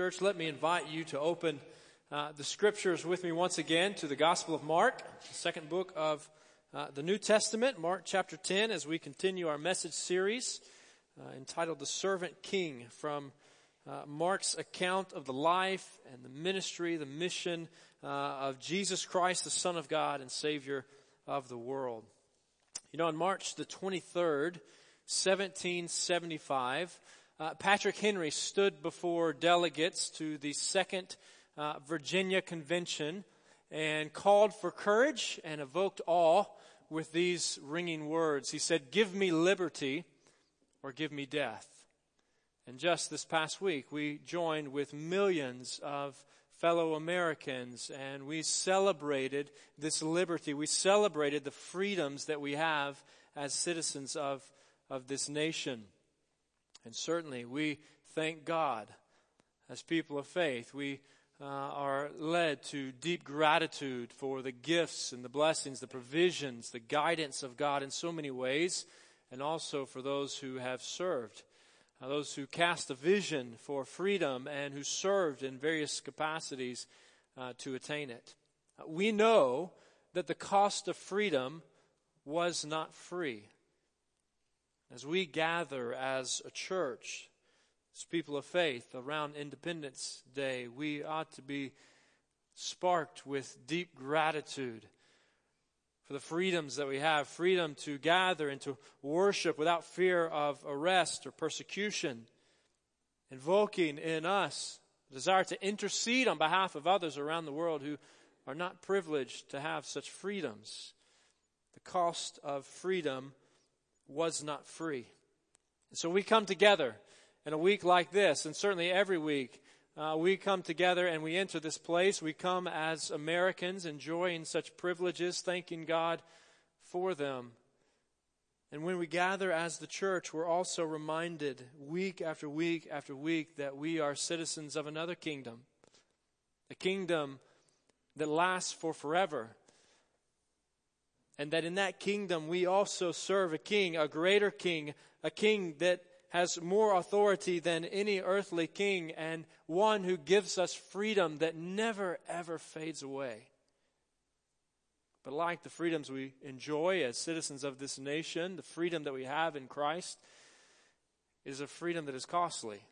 Church, let me invite you to open uh, the scriptures with me once again to the Gospel of Mark, the second book of uh, the New Testament, Mark chapter 10, as we continue our message series uh, entitled The Servant King from uh, Mark's account of the life and the ministry, the mission uh, of Jesus Christ, the Son of God and Savior of the world. You know, on March the 23rd, 1775, uh, Patrick Henry stood before delegates to the Second uh, Virginia Convention and called for courage and evoked awe with these ringing words. He said, Give me liberty or give me death. And just this past week, we joined with millions of fellow Americans and we celebrated this liberty. We celebrated the freedoms that we have as citizens of, of this nation. And certainly we thank God as people of faith. We uh, are led to deep gratitude for the gifts and the blessings, the provisions, the guidance of God in so many ways, and also for those who have served, uh, those who cast a vision for freedom and who served in various capacities uh, to attain it. Uh, we know that the cost of freedom was not free. As we gather as a church, as people of faith around Independence Day, we ought to be sparked with deep gratitude for the freedoms that we have freedom to gather and to worship without fear of arrest or persecution, invoking in us the desire to intercede on behalf of others around the world who are not privileged to have such freedoms. The cost of freedom was not free. So we come together in a week like this, and certainly every week, uh, we come together and we enter this place. We come as Americans enjoying such privileges, thanking God for them. And when we gather as the church, we're also reminded week after week after week that we are citizens of another kingdom. A kingdom that lasts for forever and that in that kingdom we also serve a king, a greater king, a king that has more authority than any earthly king, and one who gives us freedom that never ever fades away. But like the freedoms we enjoy as citizens of this nation, the freedom that we have in Christ is a freedom that is costly.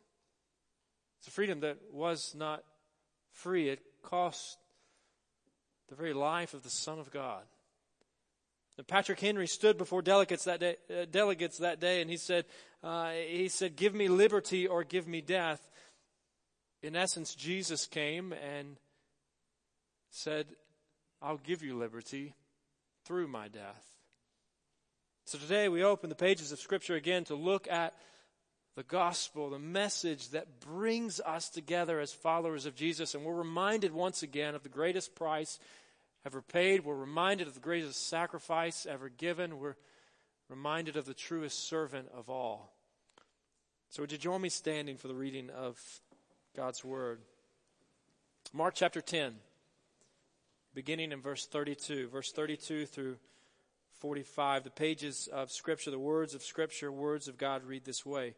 It's a freedom that was not free. It cost the very life of the Son of God. Patrick Henry stood before delegates that day, uh, delegates that day, and he said, uh, he said, "Give me liberty or give me death." In essence, Jesus came and said, "I'll give you liberty through my death." So today we open the pages of Scripture again to look at the gospel, the message that brings us together as followers of Jesus, and we're reminded once again of the greatest price ever paid. We're reminded of the greatest sacrifice ever given. We're reminded of the truest servant of all. So, would you join me standing for the reading of God's Word? Mark chapter 10, beginning in verse 32, verse 32 through 45. The pages of Scripture, the words of Scripture, words of God read this way.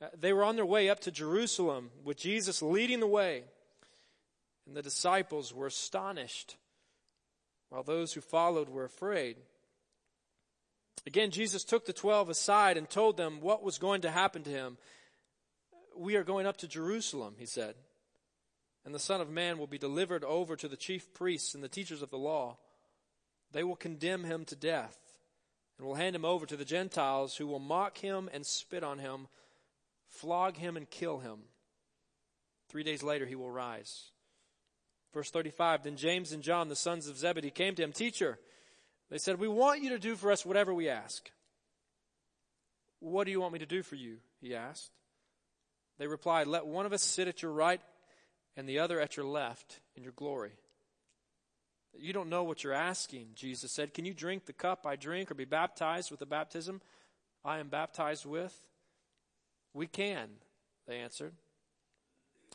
Uh, they were on their way up to Jerusalem with Jesus leading the way, and the disciples were astonished while those who followed were afraid. Again, Jesus took the twelve aside and told them what was going to happen to him. We are going up to Jerusalem, he said, and the Son of Man will be delivered over to the chief priests and the teachers of the law. They will condemn him to death and will hand him over to the Gentiles who will mock him and spit on him, flog him and kill him. Three days later he will rise. Verse 35 Then James and John, the sons of Zebedee, came to him, Teacher, they said, We want you to do for us whatever we ask. What do you want me to do for you? He asked. They replied, Let one of us sit at your right and the other at your left in your glory. You don't know what you're asking, Jesus said. Can you drink the cup I drink or be baptized with the baptism I am baptized with? We can, they answered.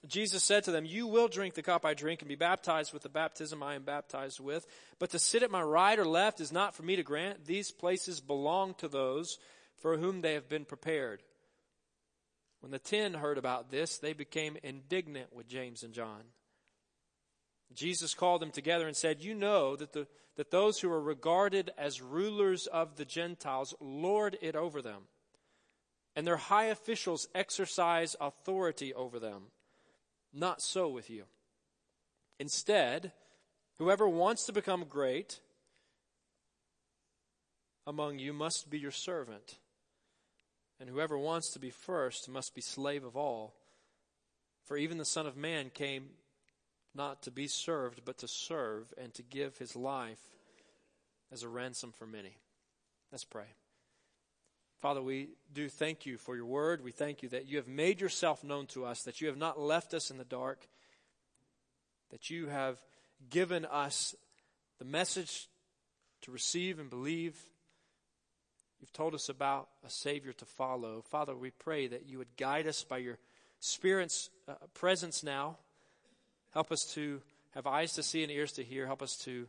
Jesus said to them, You will drink the cup I drink and be baptized with the baptism I am baptized with. But to sit at my right or left is not for me to grant. These places belong to those for whom they have been prepared. When the ten heard about this, they became indignant with James and John. Jesus called them together and said, You know that, the, that those who are regarded as rulers of the Gentiles lord it over them, and their high officials exercise authority over them. Not so with you. Instead, whoever wants to become great among you must be your servant and whoever wants to be first must be slave of all. For even the Son of Man came not to be served, but to serve and to give his life as a ransom for many. Let's pray. Father, we do thank you for your word. We thank you that you have made yourself known to us, that you have not left us in the dark, that you have given us the message to receive and believe You've told us about a Savior to follow. Father, we pray that you would guide us by your Spirit's uh, presence now. Help us to have eyes to see and ears to hear. Help us to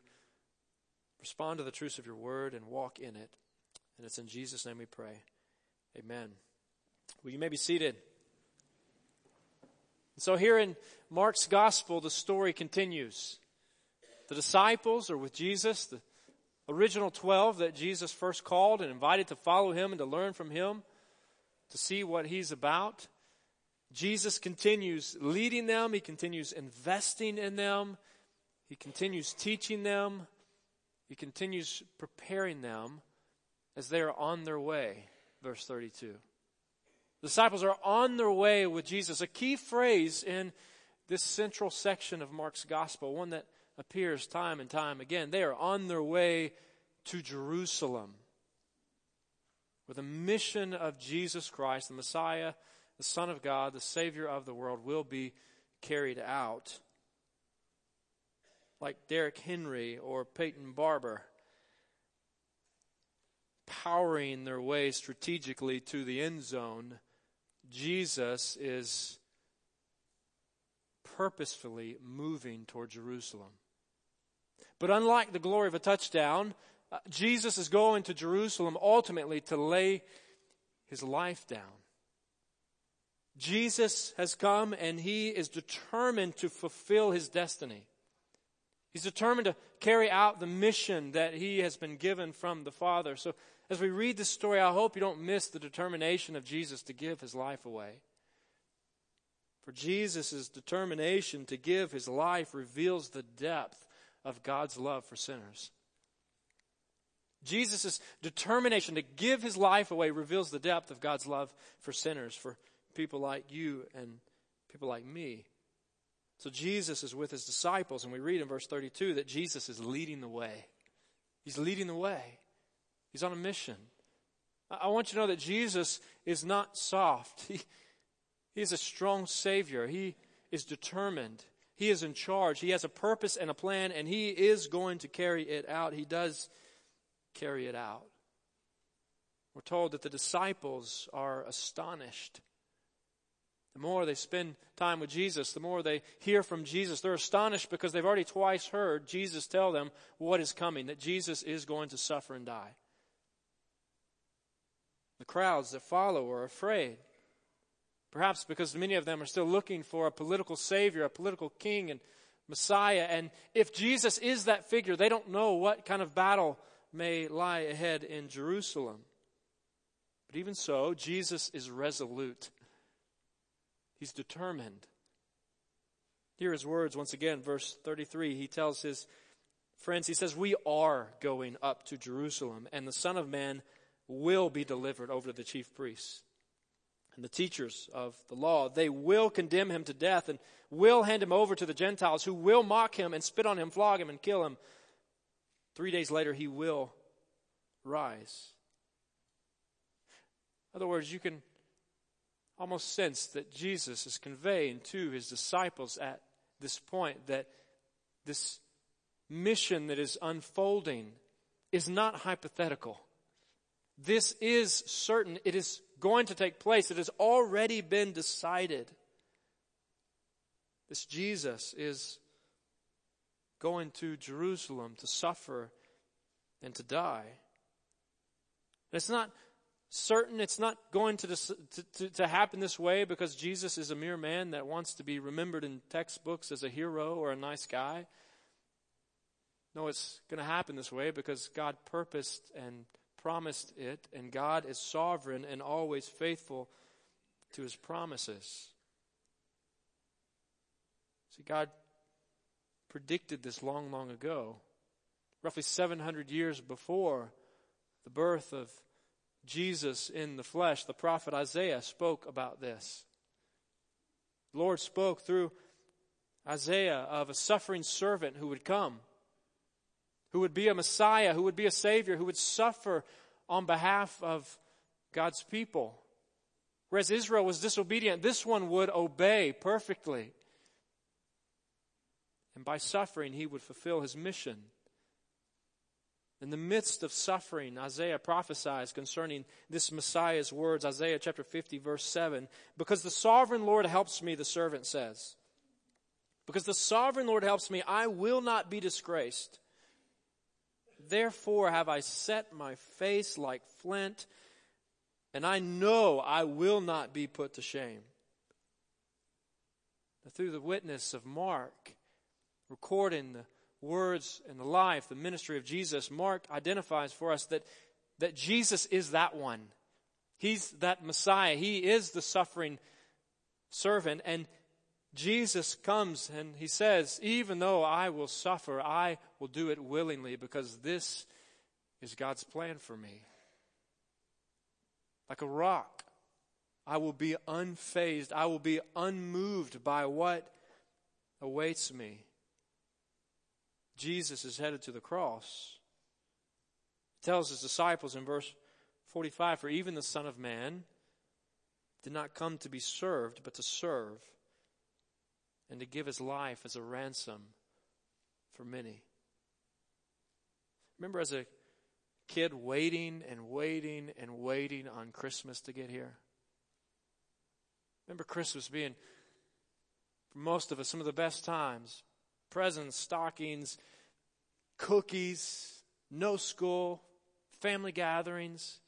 respond to the truths of your word and walk in it. And it's in Jesus' name we pray. Amen. Well, you may be seated. So, here in Mark's gospel, the story continues. The disciples are with Jesus. The original 12 that Jesus first called and invited to follow him and to learn from him, to see what he's about. Jesus continues leading them, he continues investing in them, he continues teaching them, he continues preparing them as they are on their way. Verse 32. The disciples are on their way with Jesus. A key phrase in this central section of Mark's gospel, one that appears time and time again. They are on their way to Jerusalem where the mission of Jesus Christ, the Messiah, the Son of God, the Savior of the world, will be carried out. Like Derek Henry or Peyton Barber, powering their way strategically to the end zone, Jesus is purposefully moving toward Jerusalem. But unlike the glory of a touchdown, uh, Jesus is going to Jerusalem ultimately to lay his life down. Jesus has come and he is determined to fulfill his destiny. He's determined to carry out the mission that he has been given from the Father. So, as we read this story, I hope you don't miss the determination of Jesus to give his life away. For Jesus' determination to give his life reveals the depth of God's love for sinners. Jesus' determination to give his life away reveals the depth of God's love for sinners, for people like you and people like me. So Jesus is with his disciples, and we read in verse 32 that Jesus is leading the way. He's leading the way. He's on a mission. I want you to know that Jesus is not soft. He, he is a strong Savior. He is determined. He is in charge. He has a purpose and a plan, and He is going to carry it out. He does carry it out. We're told that the disciples are astonished. The more they spend time with Jesus, the more they hear from Jesus, they're astonished because they've already twice heard Jesus tell them what is coming, that Jesus is going to suffer and die. The crowds that follow are afraid. Perhaps because many of them are still looking for a political savior, a political king and Messiah. And if Jesus is that figure, they don't know what kind of battle may lie ahead in Jerusalem. But even so, Jesus is resolute. He's determined. Hear his words once again, verse 33. He tells his friends, he says, We are going up to Jerusalem, and the Son of Man will be delivered over to the chief priests and the teachers of the law. They will condemn him to death and will hand him over to the Gentiles, who will mock him and spit on him, flog him, and kill him. Three days later, he will rise. In other words, you can almost sense that Jesus is conveying to his disciples at this point that this mission that is unfolding is not hypothetical. This is certain. It is going to take place. It has already been decided. This Jesus is going to Jerusalem to suffer and to die. It's not certain it's not going to, to, to, happen this way because Jesus is a mere man that wants to be remembered in textbooks as a hero or a nice guy. No, it's going to happen this way because God purposed and promised it, and God is sovereign and always faithful to his promises. See, God predicted this long, long ago, roughly 700 years before the birth of Jesus in the flesh. The prophet Isaiah spoke about this. The Lord spoke through Isaiah of a suffering servant who would come, who would be a Messiah, who would be a Savior, who would suffer on behalf of God's people. Whereas Israel was disobedient, this one would obey perfectly. And by suffering, he would fulfill his mission. In the midst of suffering, Isaiah prophesies concerning this Messiah's words, Isaiah chapter 50, verse 7. Because the sovereign Lord helps me, the servant says. Because the sovereign Lord helps me, I will not be disgraced. Therefore have I set my face like flint, and I know I will not be put to shame. Through the witness of Mark, recording the words and the life, the ministry of Jesus, Mark identifies for us that, that Jesus is that one. He's that Messiah. He is the suffering servant. And Jesus comes and he says, Even though I will suffer, I will do it willingly because this is God's plan for me. Like a rock, I will be unfazed. I will be unmoved by what awaits me. Jesus is headed to the cross. He tells his disciples in verse 45 For even the Son of Man did not come to be served, but to serve, and to give his life as a ransom for many. Remember as a kid waiting and waiting and waiting on Christmas to get here? Remember Christmas being, for most of us, some of the best times presents, stockings, cookies, no school, family gatherings,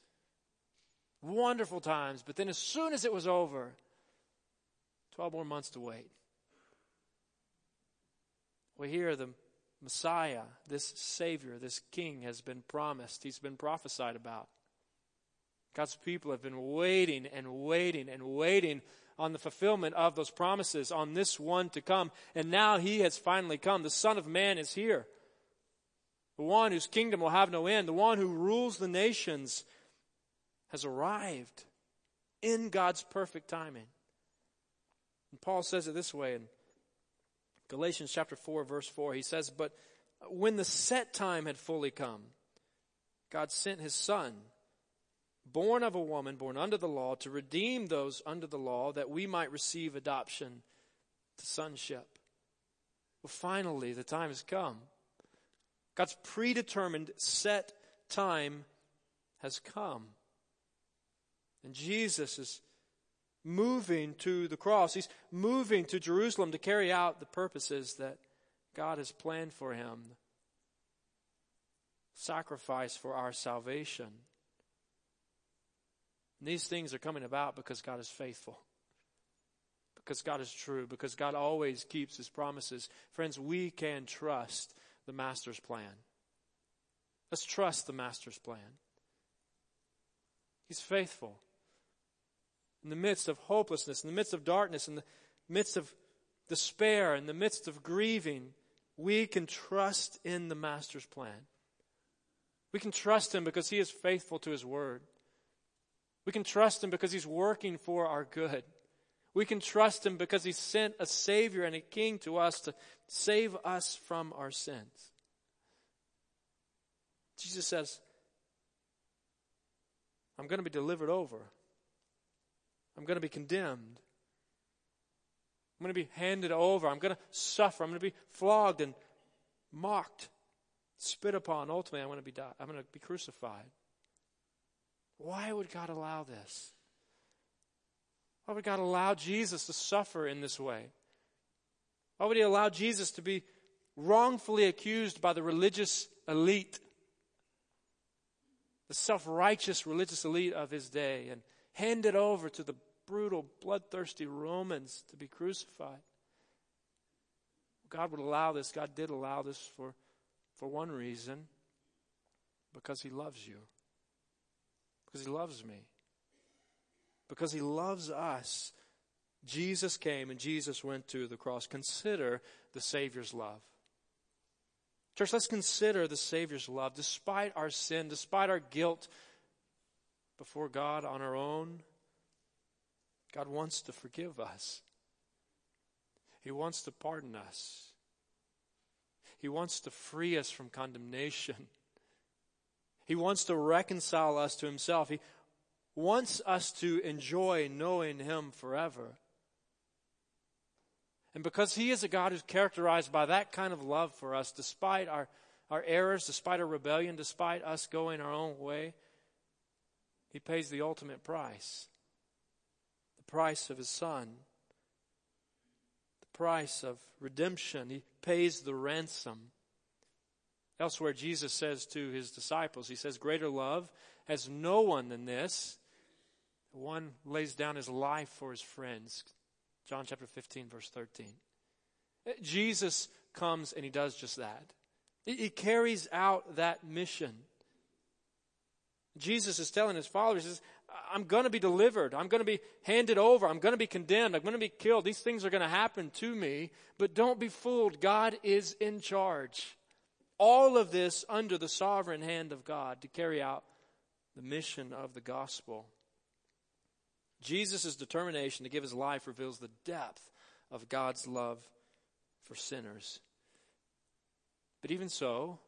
wonderful times. But then as soon as it was over, 12 more months to wait. We hear the Messiah, this Savior, this King has been promised. He's been prophesied about. God's people have been waiting and waiting and waiting on the fulfillment of those promises, on this one to come. And now he has finally come. The Son of Man is here. The one whose kingdom will have no end, the one who rules the nations, has arrived in God's perfect timing. And Paul says it this way in Galatians chapter 4, verse 4. He says, But when the set time had fully come, God sent his Son born of a woman, born under the law, to redeem those under the law, that we might receive adoption to sonship. Well, finally, the time has come. God's predetermined, set time has come. And Jesus is moving to the cross. He's moving to Jerusalem to carry out the purposes that God has planned for him. Sacrifice for our salvation. And these things are coming about because God is faithful. Because God is true. Because God always keeps his promises. Friends, we can trust the Master's plan. Let's trust the Master's plan. He's faithful. In the midst of hopelessness, in the midst of darkness, in the midst of despair, in the midst of grieving, we can trust in the Master's plan. We can trust Him because He is faithful to His word. We can trust Him because He's working for our good. We can trust Him because He sent a Savior and a King to us to save us from our sins. Jesus says, I'm going to be delivered over. I'm going to be condemned. I'm going to be handed over. I'm going to suffer. I'm going to be flogged and mocked, spit upon. Ultimately, I'm going to be, I'm going to be crucified. Why would God allow this? Why would God allow Jesus to suffer in this way? Why would He allow Jesus to be wrongfully accused by the religious elite? the self righteous religious elite of his day and handed over to the brutal, bloodthirsty Romans to be crucified. God would allow this. God did allow this for, for one reason because He loves you, because He loves me, because He loves us. Jesus came and Jesus went to the cross. Consider the Savior's love. Church, let's consider the Savior's love. Despite our sin, despite our guilt before God on our own, God wants to forgive us. He wants to pardon us. He wants to free us from condemnation. He wants to reconcile us to Himself. He wants us to enjoy knowing Him forever. And because He is a God who's characterized by that kind of love for us, despite our, our errors, despite our rebellion, despite us going our own way, He pays the ultimate price price of His Son, the price of redemption. He pays the ransom. Elsewhere, Jesus says to His disciples, He says, Greater love has no one than this. One lays down his life for his friends. John chapter 15, verse 13. Eh, Jesus comes and he does just that. He carries out that mission. Jesus is telling his followers, says, I'm going to be delivered. I'm going to be handed over. I'm going to be condemned. I'm going to be killed. These things are going to happen to me. But don't be fooled. God is in charge. All of this under the sovereign hand of God to carry out the mission of the gospel. Jesus' determination to give his life reveals the depth of God's love for sinners. But even so,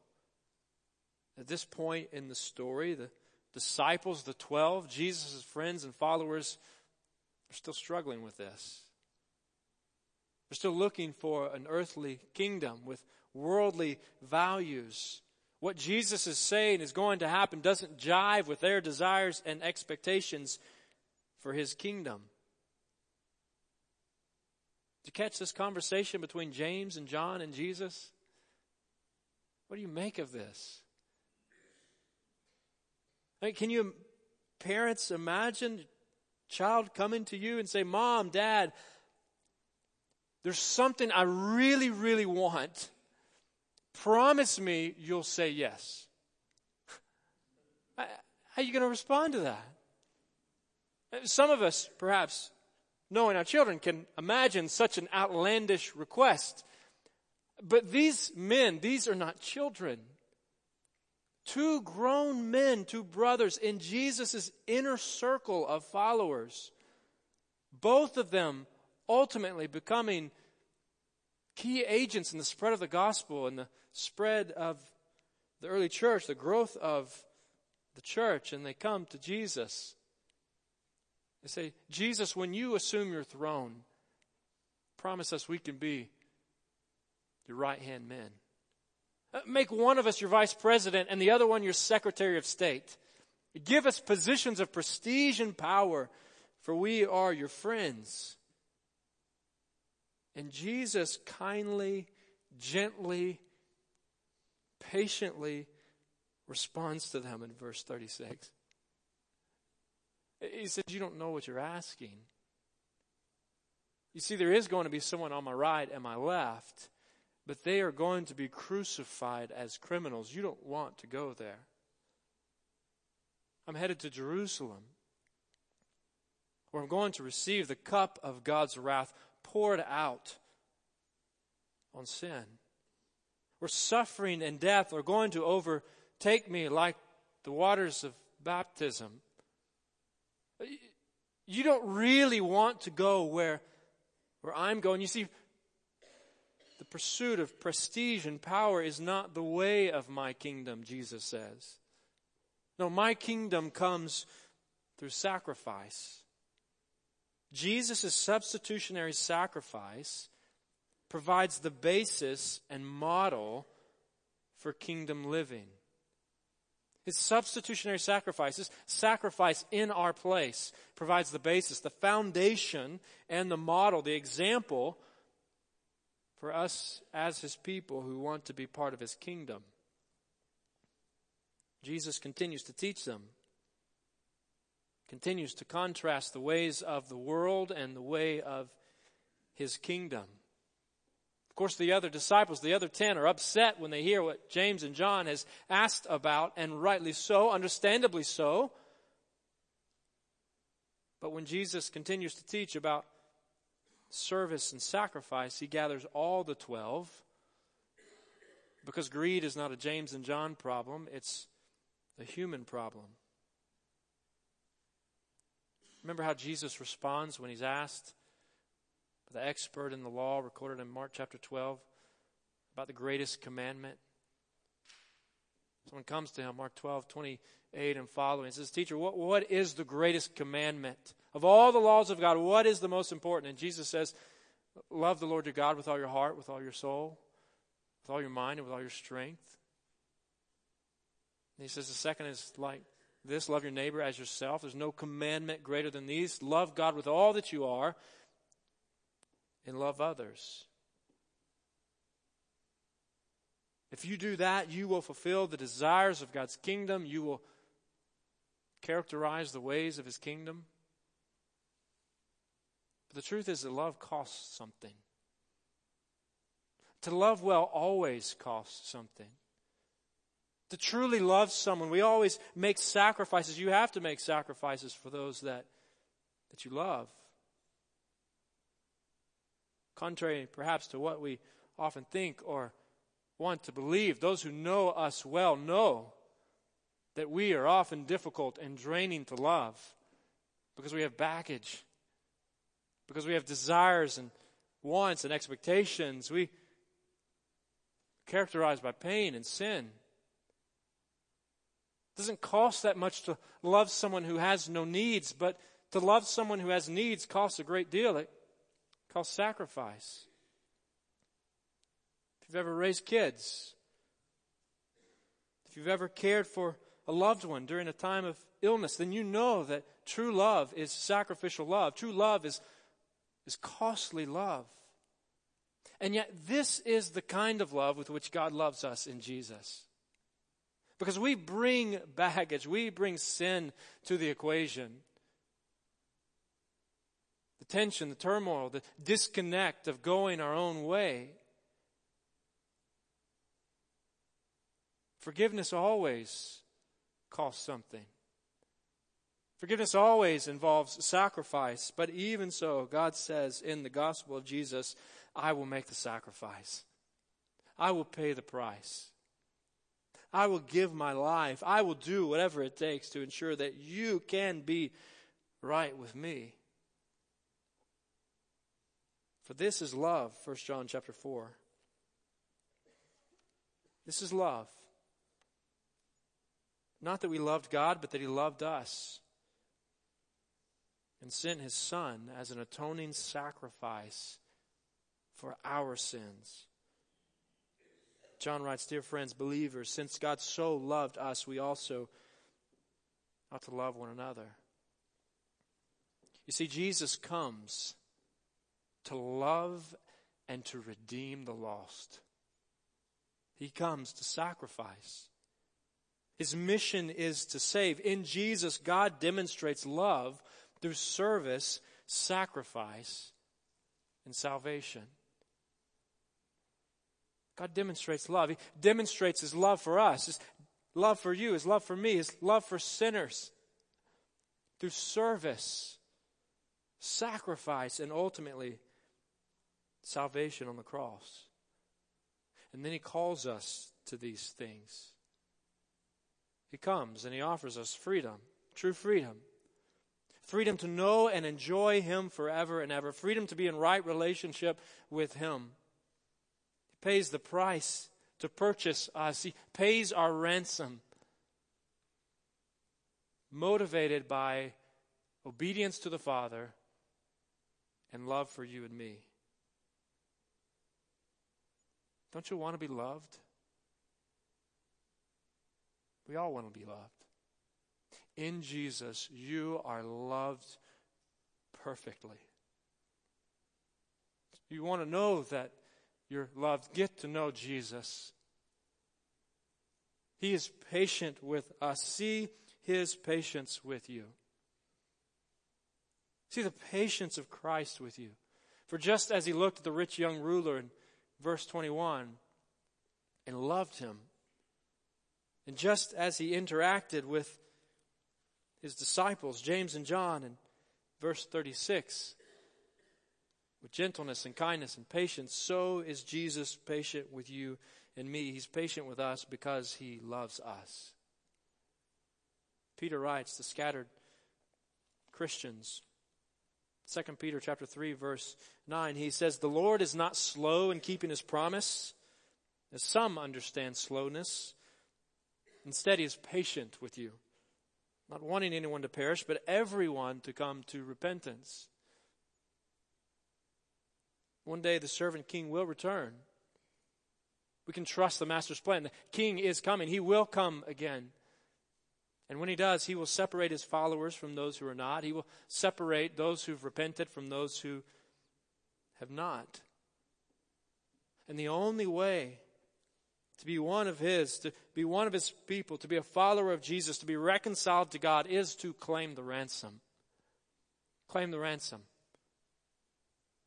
at this point in the story, the disciples, the 12, Jesus' friends and followers, are still struggling with this. They're still looking for an earthly kingdom with worldly values. What Jesus is saying is going to happen doesn't jive with their desires and expectations for his kingdom. Did you catch this conversation between James and John and Jesus? What do you make of this? Mean, can you, parents, imagine child coming to you and say, Mom, Dad, there's something I really, really want. Promise me you'll say yes. How are you going to respond to that? Some of us, perhaps, knowing our children, can imagine such an outlandish request. But these men, these are not children. Two grown men, two brothers in Jesus' inner circle of followers. Both of them ultimately becoming key agents in the spread of the gospel and the spread of the early church, the growth of the church, and they come to Jesus. They say, Jesus, when you assume your throne, promise us we can be your right hand men. Uh, make one of us your vice president and the other one your secretary of state. Give us positions of prestige and power, for we are your friends. And Jesus kindly, gently, patiently responds to them in verse 36. He says, You don't know what you're asking. You see, there is going to be someone on my right and my left, but they are going to be crucified as criminals. You don't want to go there. I'm headed to Jerusalem, where I'm going to receive the cup of God's wrath poured out on sin. Where suffering and death are going to overtake me like the waters of baptism. You don't really want to go where, where I'm going. You see, pursuit of prestige and power is not the way of my kingdom, Jesus says. No, my kingdom comes through sacrifice. Jesus' substitutionary sacrifice provides the basis and model for kingdom living. His substitutionary sacrifices, sacrifice in our place, provides the basis, the foundation, and the model, the example for us as his people who want to be part of his kingdom. Jesus continues to teach them, continues to contrast the ways of the world and the way of his kingdom. Of course, the other disciples, the other ten, are upset when they hear what James and John has asked about, and rightly so, understandably so. But when Jesus continues to teach about service and sacrifice, he gathers all the twelve because greed is not a James and John problem, it's a human problem. Remember how Jesus responds when he's asked by the expert in the law recorded in Mark chapter 12 about the greatest commandment? Someone comes to him, Mark 12, 28 and following, and says, Teacher, what, what is the greatest commandment? Of all the laws of God, what is the most important? And Jesus says, Love the Lord your God with all your heart, with all your soul, with all your mind, and with all your strength. And he says the second is like this love your neighbor as yourself. There's no commandment greater than these. Love God with all that you are, and love others. If you do that, you will fulfill the desires of God's kingdom. You will characterize the ways of his kingdom. But the truth is that love costs something. To love well always costs something. To truly love someone, we always make sacrifices. You have to make sacrifices for those that, that you love. Contrary, perhaps, to what we often think or want to believe, those who know us well know that we are often difficult and draining to love because we have baggage, because we have desires and wants and expectations. We characterized by pain and sin. It doesn't cost that much to love someone who has no needs, but to love someone who has needs costs a great deal. It costs sacrifice. If you've ever raised kids, if you've ever cared for a loved one during a time of illness, then you know that true love is sacrificial love. True love is, is costly love. And yet, this is the kind of love with which God loves us in Jesus. Because we bring baggage, we bring sin to the equation. The tension, the turmoil, the disconnect of going our own way. Forgiveness always costs something. Forgiveness always involves sacrifice, but even so, God says in the gospel of Jesus, I will make the sacrifice. I will pay the price. I will give my life. I will do whatever it takes to ensure that you can be right with me. For this is love, 1 John chapter 4. This is love. Not that we loved God, but that He loved us and sent His Son as an atoning sacrifice for our sins. John writes, Dear friends, believers, since God so loved us, we also ought to love one another. You see, Jesus comes to love and to redeem the lost. He comes to sacrifice. His mission is to save. In Jesus, God demonstrates love through service, sacrifice, and salvation. God demonstrates love. He demonstrates his love for us, his love for you, his love for me, his love for sinners through service, sacrifice, and ultimately salvation on the cross. And then he calls us to these things. He comes and he offers us freedom, true freedom. Freedom to know and enjoy him forever and ever. Freedom to be in right relationship with him He pays the price to purchase us. He pays our ransom. Motivated by obedience to the Father and love for you and me. Don't you want to be loved? We all want to be loved. In Jesus, you are loved perfectly. You want to know that you're loved, get to know Jesus. He is patient with us. See his patience with you. See the patience of Christ with you. For just as he looked at the rich young ruler in verse 21 and loved him, and just as he interacted with his disciples, James and John, in verse 36, with gentleness and kindness and patience, so is Jesus patient with you and me. He's patient with us because he loves us. Peter writes to scattered Christians 2 Peter chapter 3 verse 9 he says the Lord is not slow in keeping his promise as some understand slowness instead he is patient with you not wanting anyone to perish but everyone to come to repentance. One day the servant king will return. We can trust the master's plan. The king is coming. He will come again. And when he does, he will separate his followers from those who are not. He will separate those who've repented from those who have not. And the only way to be one of his, to be one of his people, to be a follower of Jesus, to be reconciled to God is to claim the ransom. Claim the ransom.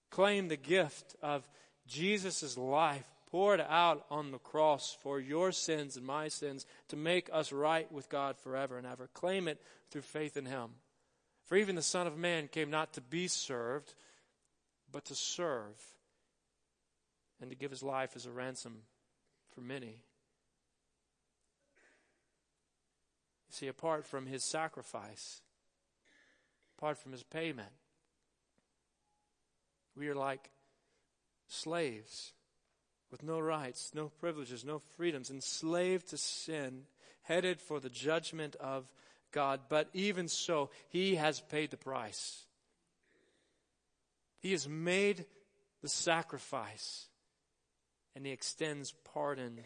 Claim the gift of Jesus' life poured out on the cross for your sins and my sins to make us right with God forever and ever. Claim it through faith in Him. For even the Son of Man came not to be served, but to serve and to give His life as a ransom for many. See, apart from His sacrifice, apart from His payment, we are like slaves with no rights, no privileges, no freedoms, enslaved to sin, headed for the judgment of God. But even so, He has paid the price. He has made the sacrifice, and He extends pardon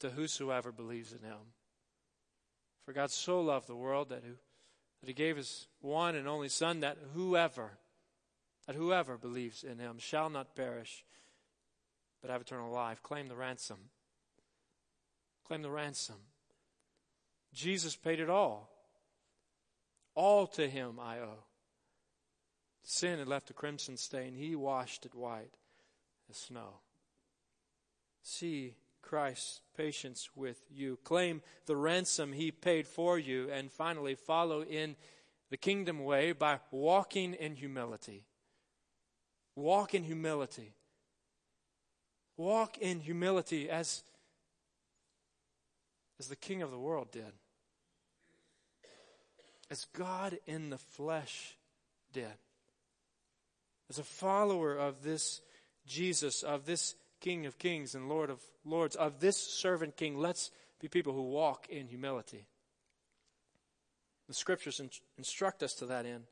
to whosoever believes in Him. For God so loved the world that, who, that He gave His one and only Son, that whoever, that whoever believes in Him shall not perish but have eternal life. Claim the ransom. Claim the ransom. Jesus paid it all. All to him I owe. Sin had left a crimson stain. He washed it white as snow. See Christ's patience with you. Claim the ransom he paid for you. And finally, follow in the kingdom way by walking in humility. Walk in humility. Walk in humility as, as the king of the world did. As God in the flesh did. As a follower of this Jesus, of this King of kings and Lord of lords, of this servant king, let's be people who walk in humility. The scriptures instruct us to that end.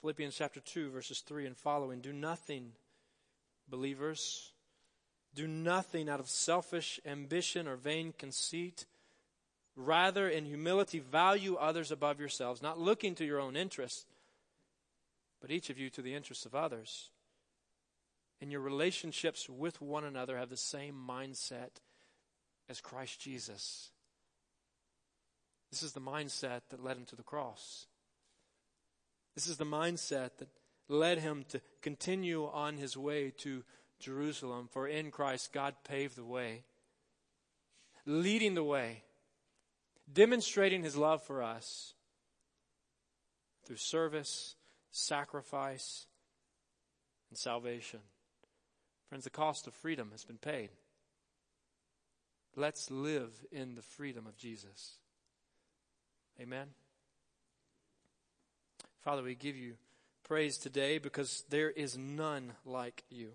Philippians chapter 2, verses 3 and following. Do nothing, believers, do nothing out of selfish ambition or vain conceit. Rather, in humility, value others above yourselves, not looking to your own interests, but each of you to the interests of others. In your relationships with one another, have the same mindset as Christ Jesus. This is the mindset that led him to the cross. This is the mindset that led him to continue on his way to Jerusalem, for in Christ God paved the way, leading the way, demonstrating his love for us through service, sacrifice, and salvation. Friends, the cost of freedom has been paid. Let's live in the freedom of Jesus. Amen. Father, we give you praise today because there is none like you.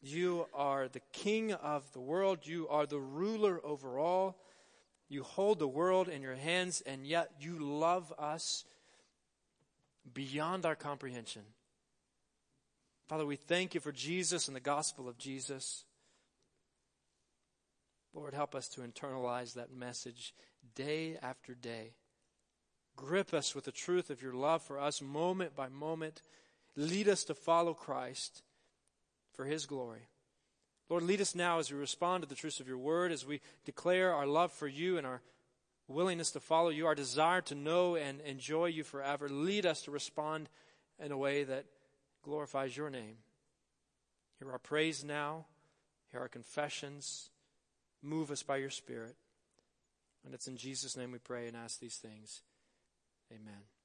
You are the king of the world. You are the ruler over all. You hold the world in your hands, and yet you love us beyond our comprehension. Father, we thank you for Jesus and the gospel of Jesus. Lord, help us to internalize that message day after day. Grip us with the truth of your love for us moment by moment. Lead us to follow Christ for His glory. Lord, lead us now as we respond to the truths of your word, as we declare our love for you and our willingness to follow you, our desire to know and enjoy you forever. Lead us to respond in a way that glorifies your name. Hear our praise now, hear our confessions. Move us by your Spirit. And it's in Jesus' name we pray and ask these things. Amen.